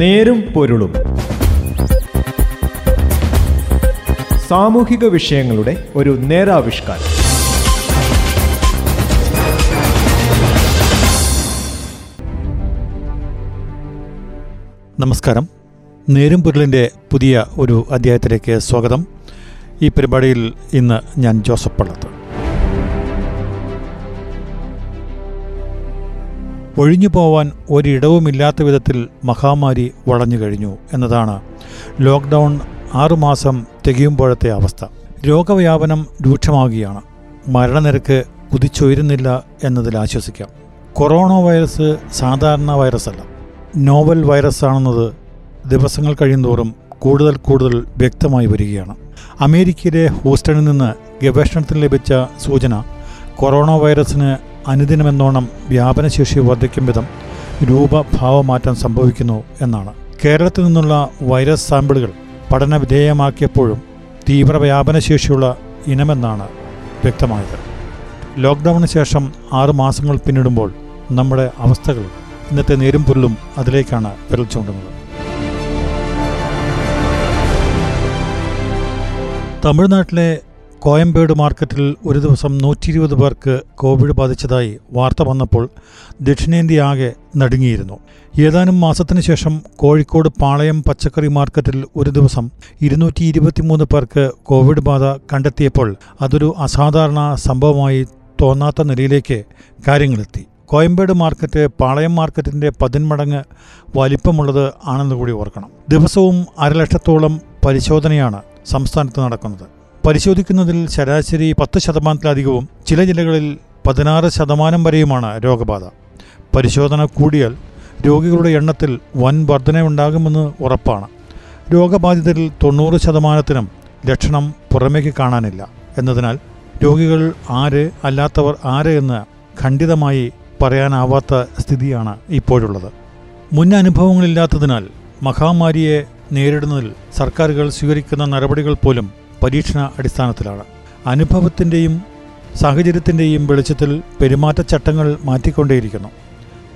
നേരും പൊരുളും. സാമൂഹിക വിഷയങ്ങളുടെ ഒരു നേരാവിഷ്കാരം. നമസ്കാരം. നേരും പൊരുളിന്റെ പുതിയ ഒരു അധ്യായത്തിലേക്ക് സ്വാഗതം. ഈ പരിപാടിയിൽ ഇന്ന് ഞാൻ ജോസഫ് പള്ളത്ത്. ഒഴിഞ്ഞു പോവാൻ ഒരിടവുമില്ലാത്ത വിധത്തിൽ മഹാമാരി വളഞ്ഞു കഴിഞ്ഞു എന്നതാണ് ലോക്ക്ഡൗൺ ആറുമാസം തികയുമ്പോഴത്തെ അവസ്ഥ. രോഗവ്യാപനം രൂക്ഷമാകുകയാണ് മരണനിരക്ക് കുതിച്ചുയരുന്നില്ല എന്നതിൽ ആശ്വസിക്കാം. കൊറോണ വൈറസ് സാധാരണ വൈറസല്ല. നോവൽ വൈറസ് ആണെന്നത് ദിവസങ്ങൾ കഴിയുന്തോറും കൂടുതൽ കൂടുതൽ വ്യക്തമായി വരികയാണ്. അമേരിക്കയിലെ ഹൂസ്റ്റണിൽ നിന്ന് ഗവേഷണത്തിന് ലഭിച്ച സൂചന കൊറോണ വൈറസിന് അനുദിനമെന്നോണം വ്യാപനശേഷി വർദ്ധിക്കും വിധം രൂപഭാവമാറ്റം സംഭവിക്കുന്നു എന്നാണ്. കേരളത്തിൽ നിന്നുള്ള വൈറസ് സാമ്പിളുകൾ പഠന വിധേയമാക്കിയപ്പോഴും തീവ്ര വ്യാപനശേഷിയുള്ള ഇനമെന്നാണ് വ്യക്തമായത്. ലോക്ക്ഡൗണിന് ശേഷം ആറു മാസങ്ങൾ പിന്നിടുമ്പോൾ നമ്മുടെ അവസ്ഥകൾ ഇന്നത്തെ നേരും പുല്ലും അതിലേക്കാണ് വിരൽ ചൂണ്ടുന്നത്. തമിഴ്നാട്ടിലെ കോയമ്പേട് മാർക്കറ്റിൽ ഒരു ദിവസം നൂറ്റി ഇരുപത് പേർക്ക് കോവിഡ് ബാധിച്ചതായി വാർത്ത വന്നപ്പോൾ ദക്ഷിണേന്ത്യ ആകെ നടുങ്ങിയിരുന്നു. ഏതാനും മാസത്തിനു ശേഷം കോഴിക്കോട് പാളയം പച്ചക്കറി മാർക്കറ്റിൽ ഒരു ദിവസം ഇരുന്നൂറ്റി ഇരുപത്തിമൂന്ന് പേർക്ക് കോവിഡ് ബാധ കണ്ടെത്തിയപ്പോൾ അതൊരു അസാധാരണ സംഭവമായി തോന്നാത്ത നിലയിലേക്ക് കാര്യങ്ങളെത്തി. കോയമ്പേട് മാർക്കറ്റ് പാളയം മാർക്കറ്റിന്റെ പതിന്മടങ്ങ് വലിപ്പമുള്ളത് ആണെന്ന് കൂടി ഓർക്കണം. ദിവസവും അരലക്ഷത്തോളം പരിശോധനയാണ് സംസ്ഥാനത്ത് നടക്കുന്നത്. പരിശോധിക്കുന്നതിൽ ശരാശരി പത്ത് ശതമാനത്തിലധികവും ചില ജില്ലകളിൽ പതിനാറ് ശതമാനം വരെയുമാണ് രോഗബാധ. പരിശോധന കൂടിയാൽ രോഗികളുടെ എണ്ണത്തിൽ വൻ വർധനയുണ്ടാകുമെന്ന് ഉറപ്പാണ്. രോഗബാധിതരിൽ തൊണ്ണൂറ് ശതമാനത്തിനും ലക്ഷണം പുറമേക്ക് കാണാനില്ല. എന്നതിനാൽ രോഗികൾ ആര് അല്ലാത്തവർ ആര് എന്ന് ഖണ്ഡിതമായി പറയാനാവാത്ത സ്ഥിതിയാണ് ഇപ്പോഴുള്ളത്. മുൻ അനുഭവങ്ങളില്ലാത്തതിനാൽ മഹാമാരിയെ നേരിടുന്നതിൽ സർക്കാരുകൾ സ്വീകരിക്കുന്ന നടപടികൾ പോലും പരീക്ഷണ അടിസ്ഥാനത്തിലാണ്. അനുഭവത്തിന്റെയും സാഹചര്യത്തിന്റെയും വെളിച്ചത്തിൽ പെരുമാറ്റച്ചട്ടങ്ങൾ മാറ്റിക്കൊണ്ടേയിരിക്കുന്നു.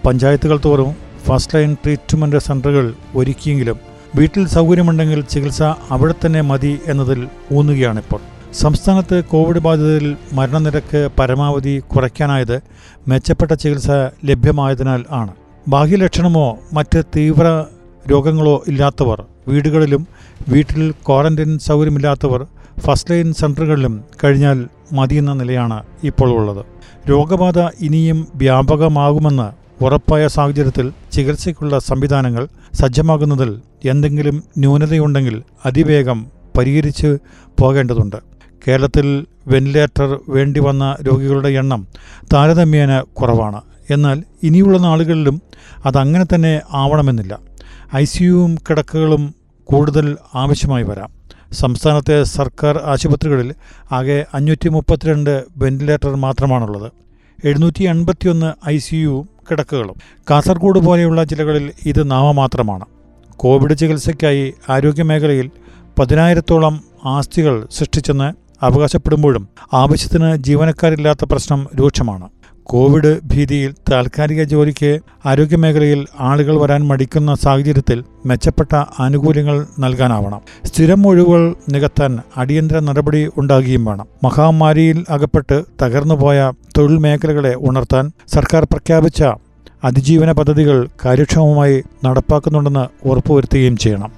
പഞ്ചായത്തുകൾ തോറും ഫസ്റ്റ് ലൈൻ ട്രീറ്റ്മെന്റ് സെന്ററുകൾ ഒരുക്കിയെങ്കിലും വീട്ടിൽ സൗകര്യമുണ്ടെങ്കിൽ ചികിത്സ അവിടെ തന്നെ മതി എന്നതിൽ ഊന്നുകയാണിപ്പോൾ. സംസ്ഥാനത്ത് കോവിഡ് ബാധിതരിൽ മരണനിരക്ക് പരമാവധി കുറയ്ക്കാനായത് മെച്ചപ്പെട്ട ചികിത്സ ലഭ്യമായതിനാൽ ആണ്. ബാഹ്യലക്ഷണമോ മറ്റ് തീവ്ര രോഗങ്ങളോ ഇല്ലാത്തവർ വീടുകളിലും വീട്ടിൽ ക്വാറന്റൈൻ സൗകര്യമില്ലാത്തവർ ഫസ്റ്റ് ലൈൻ സെന്ററുകളിലും കഴിഞ്ഞാൽ മതിയെന്ന നിലയാണ് ഇപ്പോൾ ഉള്ളത്. രോഗബാധ ഇനിയും വ്യാപകമാകുമെന്ന് ഉറപ്പായ സാഹചര്യത്തിൽ ചികിത്സയ്ക്കുള്ള സംവിധാനങ്ങൾ സജ്ജമാകുന്നതിൽ എന്തെങ്കിലും ന്യൂനതയുണ്ടെങ്കിൽ അതിവേഗം പരിഹരിച്ച് പോകേണ്ടതുണ്ട്. കേരളത്തിൽ വെന്റിലേറ്റർ വേണ്ടി വന്ന രോഗികളുടെ എണ്ണം താരതമ്യേന കുറവാണ്. എന്നാൽ ഇനിയുള്ള നാളുകളിലും അതങ്ങനെ തന്നെ ആവണമെന്നില്ല. ഐ സിയുവും കിടക്കകളും കൂടുതൽ ആവശ്യമായി വരാം. സംസ്ഥാനത്തെ സർക്കാർ ആശുപത്രികളിൽ ആകെ അഞ്ഞൂറ്റി മുപ്പത്തിരണ്ട് വെന്റിലേറ്റർ മാത്രമാണുള്ളത്. എഴുന്നൂറ്റി എൺപത്തിയൊന്ന് ഐ സിയുവും കിടക്കകളും. കാസർഗോഡ് പോലെയുള്ള ജില്ലകളിൽ ഇത് നാമമാത്രമാണ്. കോവിഡ് ചികിത്സയ്ക്കായി ആരോഗ്യമേഖലയിൽ പതിനായിരത്തോളം ആസ്തികൾ സൃഷ്ടിച്ചെന്ന് അവകാശപ്പെടുമ്പോഴും ആവശ്യത്തിന് ജീവനക്കാരില്ലാത്ത പ്രശ്നം രൂക്ഷമാണ്. കോവിഡ് ഭീതിയിൽ താൽക്കാലിക ജോലിക്ക് ആരോഗ്യമേഖലയിൽ ആളുകൾ വരാൻ മടിക്കുന്ന സാഹചര്യത്തിൽ മെച്ചപ്പെട്ട ആനുകൂല്യങ്ങൾ നൽകാനാവണം. സ്ഥിരം ഒഴിവുകൾ നികത്താൻ അടിയന്തര നടപടി ഉണ്ടാകുകയും വേണം. മഹാമാരിയിൽ അകപ്പെട്ട് തകർന്നുപോയ തൊഴിൽ മേഖലകളെ ഉണർത്താൻ സർക്കാർ പ്രഖ്യാപിച്ച അതിജീവന പദ്ധതികൾ കാര്യക്ഷമമായി നടപ്പാക്കുന്നുണ്ടെന്ന് ഉറപ്പുവരുത്തുകയും ചെയ്യണം.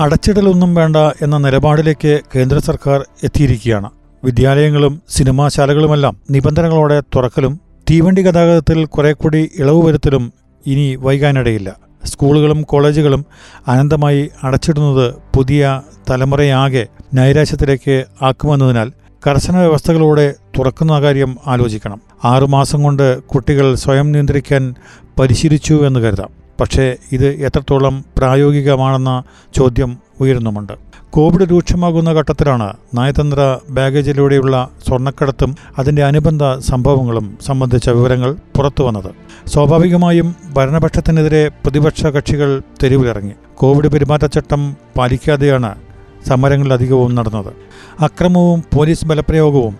അടച്ചിടലൊന്നും വേണ്ട എന്ന നിലപാടിലേക്ക് കേന്ദ്ര സർക്കാർ എത്തിയിരിക്കുകയാണ്. വിദ്യാലയങ്ങളും സിനിമാശാലകളുമെല്ലാം നിബന്ധനകളോടെ തുറക്കലും തീവണ്ടി ഗതാഗതത്തിൽ കുറെ കൂടി ഇളവ് വരുത്തലും ഇനി വൈകാനിടയില്ല. സ്കൂളുകളും കോളേജുകളും അനന്തമായി അടച്ചിടുന്നത് പുതിയ തലമുറയാകെ നൈരാശ്യത്തിലേക്ക് ആക്കുമെന്നതിനാൽ കർശന വ്യവസ്ഥകളോടെ തുറക്കുന്ന കാര്യം ആലോചിക്കണം. ആറുമാസം കൊണ്ട് കുട്ടികൾ സ്വയം നിയന്ത്രിക്കാൻ പരിശീലിച്ചു എന്ന് കരുതാം. പക്ഷേ ഇത് എത്രത്തോളം പ്രായോഗികമാണെന്ന ചോദ്യം ഉയരുന്നുമുണ്ട്. കോവിഡ് രൂക്ഷമാകുന്ന ഘട്ടത്തിലാണ് നയതന്ത്ര ബാഗേജിലൂടെയുള്ള സ്വർണക്കടത്തും അതിന്റെ അനുബന്ധ സംഭവങ്ങളും സംബന്ധിച്ച വിവരങ്ങൾ പുറത്തുവന്നത് സ്വാഭാവികമായും ഭരണപക്ഷത്തിനെതിരെ പ്രതിപക്ഷ കക്ഷികൾ തെരുവിലിറങ്ങി. കോവിഡ് പെരുമാറ്റച്ചട്ടം പാലിക്കാതെയാണ് സമരങ്ങളിലധികവും നടന്നത്. അക്രമവും പോലീസ് ബലപ്രയോഗവും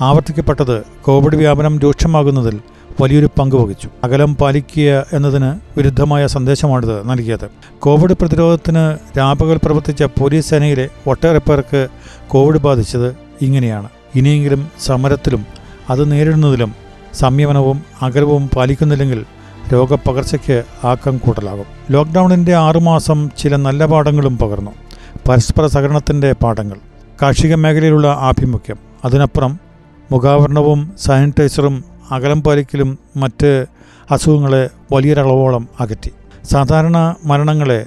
ആവർത്തിക്കപ്പെട്ടത് കോവിഡ് വ്യാപനം രൂക്ഷമാകുന്നതിൽ വലിയൊരു പങ്ക് വഹിച്ചു. അകലം പാലിക്കുക എന്നതിന് വിരുദ്ധമായ സന്ദേശമാണിത് നൽകിയത്. കോവിഡ് പ്രതിരോധത്തിന് രാപകൽ പ്രവർത്തിച്ച പോലീസ് സേനയിലെ ഒട്ടേറെ പേർക്ക് കോവിഡ് ബാധിച്ചത് ഇങ്ങനെയാണ്. ഇനിയെങ്കിലും സമരത്തിലും അത് നേരിടുന്നതിലും സംയമനവും അകലവും പാലിക്കുന്നില്ലെങ്കിൽ രോഗപകർച്ചയ്ക്ക് ആക്കം കൂട്ടലാകും. ലോക്ക്ഡൗണിന്റെ ആറുമാസം ചില നല്ല പാഠങ്ങളും പകർന്നു. പരസ്പര സഹകരണത്തിന്റെ പാഠങ്ങൾ. കാർഷിക മേഖലയിലുള്ള ആഭിമുഖ്യം. അതിനപ്പുറം മുഖാവരണവും സാനിറ്റൈസറും അകലം പാലിക്കലും മറ്റ് അസുഖങ്ങളെ വലിയൊരളവോളം അകറ്റി. സാധാരണ മരണങ്ങളെ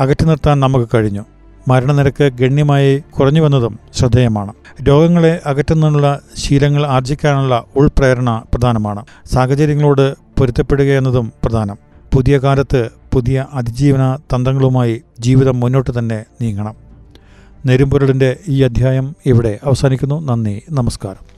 അകറ്റി നിർത്താൻ നമുക്ക് കഴിഞ്ഞു. മരണനിരക്ക് ഗണ്യമായി കുറഞ്ഞു വന്നതും ശ്രദ്ധേയമാണ്. രോഗങ്ങളെ അകറ്റുന്നതിനുള്ള ശീലങ്ങൾ ആർജിക്കാനുള്ള ഉൾപ്രേരണ പ്രധാനമാണ്. സാഹചര്യങ്ങളോട് പൊരുത്തപ്പെടുക എന്നതും പ്രധാനം. പുതിയ കാലത്ത് പുതിയ അതിജീവന തന്ത്രങ്ങളുമായി ജീവിതം മുന്നോട്ട് തന്നെ നീങ്ങണം. നെരുമ്പൊരുളിന്റെ ഈ അധ്യായം ഇവിടെ അവസാനിക്കുന്നു. നന്ദി. നമസ്കാരം.